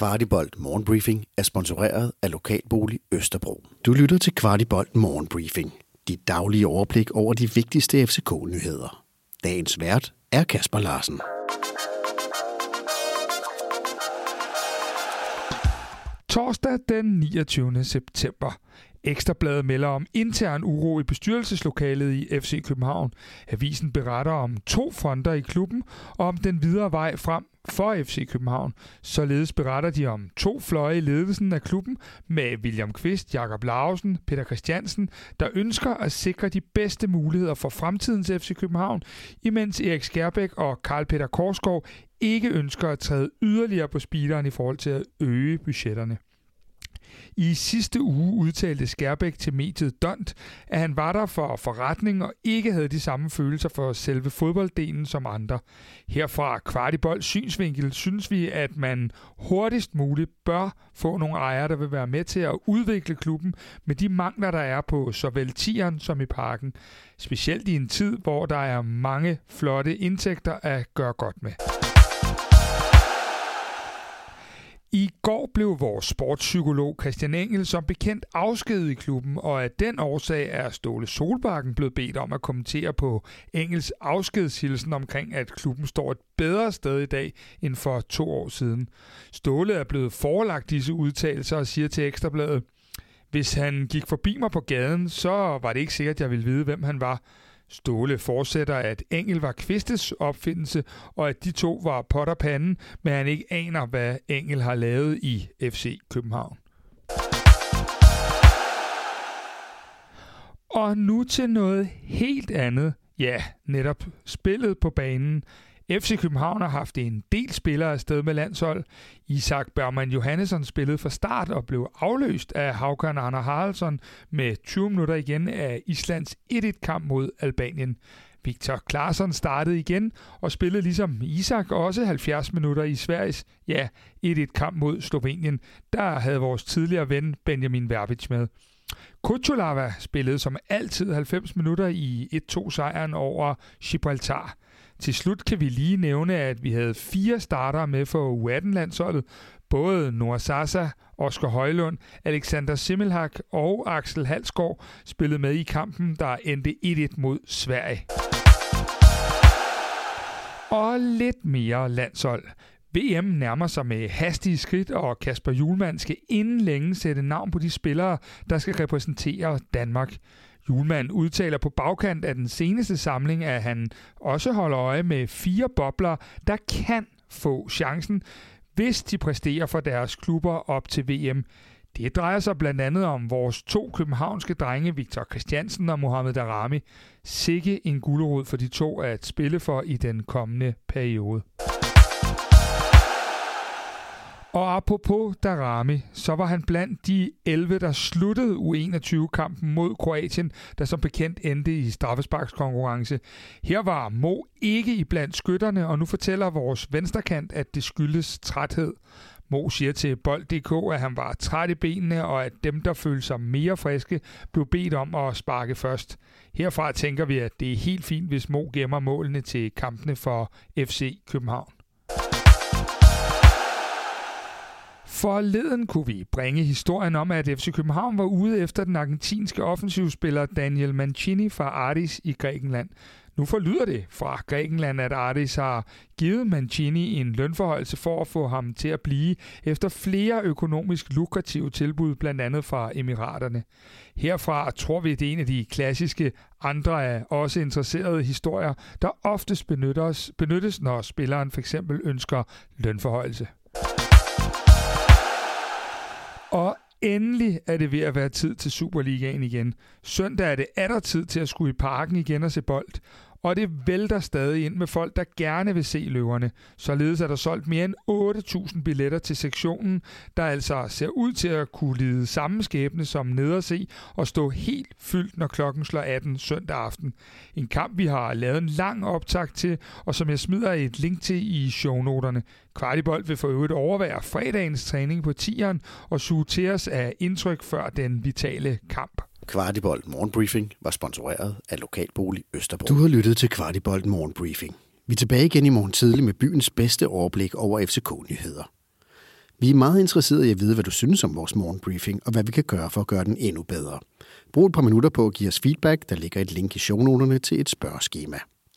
Kvartibolt Morgenbriefing er sponsoreret af Lokalbolig Østerbro. Du lytter til Kvartibolt Morgenbriefing. Dit daglige overblik over de vigtigste FCK-nyheder. Dagens vært er Kasper Larsen. Torsdag den 29. september. Ekstrabladet melder om intern uro i bestyrelseslokalet i FC København. Avisen beretter om to fronter i klubben og om den videre vej frem for FC København. Således beretter de om to fløje i ledelsen af klubben med William Kvist, Jakob Larsen, Peter Christiansen, der ønsker at sikre de bedste muligheder for fremtidens FC København, imens Erik Skærbæk og Karl Peter Korsgaard ikke ønsker at træde yderligere på speederen i forhold til at øge budgetterne. I sidste uge udtalte Skærbæk til mediet Dont, at han var der for forretning og ikke havde de samme følelser for selve fodbolddelen som andre. Herfra Kvartibold synsvinkel synes vi, at man hurtigst muligt bør få nogle ejere, der vil være med til at udvikle klubben med de mangler, der er på såvel tieren som i parken. Specielt i en tid, hvor der er mange flotte indtægter at gøre godt med. I går blev vores sportspsykolog Christian Engel som bekendt afskedet i klubben, og af den årsag er Ståle Solbakken blevet bedt om at kommentere på Engels afskedshilsen omkring, at klubben står et bedre sted i dag end for to år siden. Ståle er blevet forelagt disse udtalelser og siger til Ekstrabladet, hvis han gik forbi mig på gaden, så var det ikke sikkert, at jeg ville vide, hvem han var. Ståle fortsætter, at Engel var Kvistes opfindelse, og at de to var pot panden, men han ikke aner, hvad Engel har lavet i FC København. Og nu til noget helt andet. Ja, netop spillet på banen. FC København har haft en del spillere afsted med landshold. Isak Bergman Johannesson spillede fra start og blev afløst af Haukan Arne Haraldsson med 20 minutter igen af Islands 1-1-kamp mod Albanien. Victor Claesson startede igen og spillede ligesom Isak også 70 minutter i Sveriges ja, 1-1-kamp mod Slovenien. Der havde vores tidligere ven Benjamin Verbic med. Kutsulava spillede som altid 90 minutter i 1-2-sejren over Gibraltar. Til slut kan vi lige nævne, at vi havde fire starter med for U18-landsholdet. Både Noah Sasa, Oscar Højlund, Alexander Simmelhak og Axel Halsgaard spillede med i kampen, der endte 1-1 mod Sverige. Og lidt mere landshold. VM nærmer sig med hastige skridt, og Kasper Julemand skal inden længe sætte navn på de spillere, der skal repræsentere Danmark. Julemand udtaler på bagkant af den seneste samling, at han også holder øje med fire bobler, der kan få chancen, hvis de præsterer for deres klubber op til VM. Det drejer sig blandt andet om vores to københavnske drenge, Victor Christiansen og Mohamed Darami. Sikke en gulerod for de to at spille for i den kommende periode. Og apropos Darami, så var han blandt de 11, der sluttede U21-kampen mod Kroatien, der som bekendt endte i straffesparkskonkurrence. Her var Mo ikke i blandt skytterne, og nu fortæller vores venstrekant, at det skyldes træthed. Mo siger til Bold.dk, at han var træt i benene, og at dem, der følte sig mere friske, blev bedt om at sparke først. Herfra tænker vi, at det er helt fint, hvis Mo gemmer målene til kampene for FC København. Forleden kunne vi bringe historien om, at FC København var ude efter den argentinske offensivspiller Daniel Mancini fra Ardis i Grækenland. Nu forlyder det fra Grækenland, at Ardis har givet Mancini en lønforholdelse for at få ham til at blive efter flere økonomisk lukrative tilbud, blandt andet fra Emiraterne. Herfra tror vi, at det er en af de klassiske andre af også interesserede historier, der oftest benyttes, benyttes når spilleren f.eks. ønsker lønforholdelse. Og endelig er det ved at være tid til Superligaen igen. Søndag er det atter tid til at skulle i parken igen og se bold og det vælter stadig ind med folk, der gerne vil se løverne. Således er der solgt mere end 8.000 billetter til sektionen, der altså ser ud til at kunne lide samme skæbne som nederse og stå helt fyldt, når klokken slår 18 søndag aften. En kamp, vi har lavet en lang optakt til, og som jeg smider et link til i shownoterne. Kvartibold vil for øvrigt overvære fredagens træning på tieren og suge til os af indtryk før den vitale kamp. Kvartibolt Morgenbriefing var sponsoreret af Lokalbolig Østerbro. Du har lyttet til Kvartibolt Morgenbriefing. Vi er tilbage igen i morgen tidlig med byens bedste overblik over FCK-nyheder. Vi er meget interesserede i at vide, hvad du synes om vores morgenbriefing, og hvad vi kan gøre for at gøre den endnu bedre. Brug et par minutter på at give os feedback. Der ligger et link i shownoterne til et spørgeskema.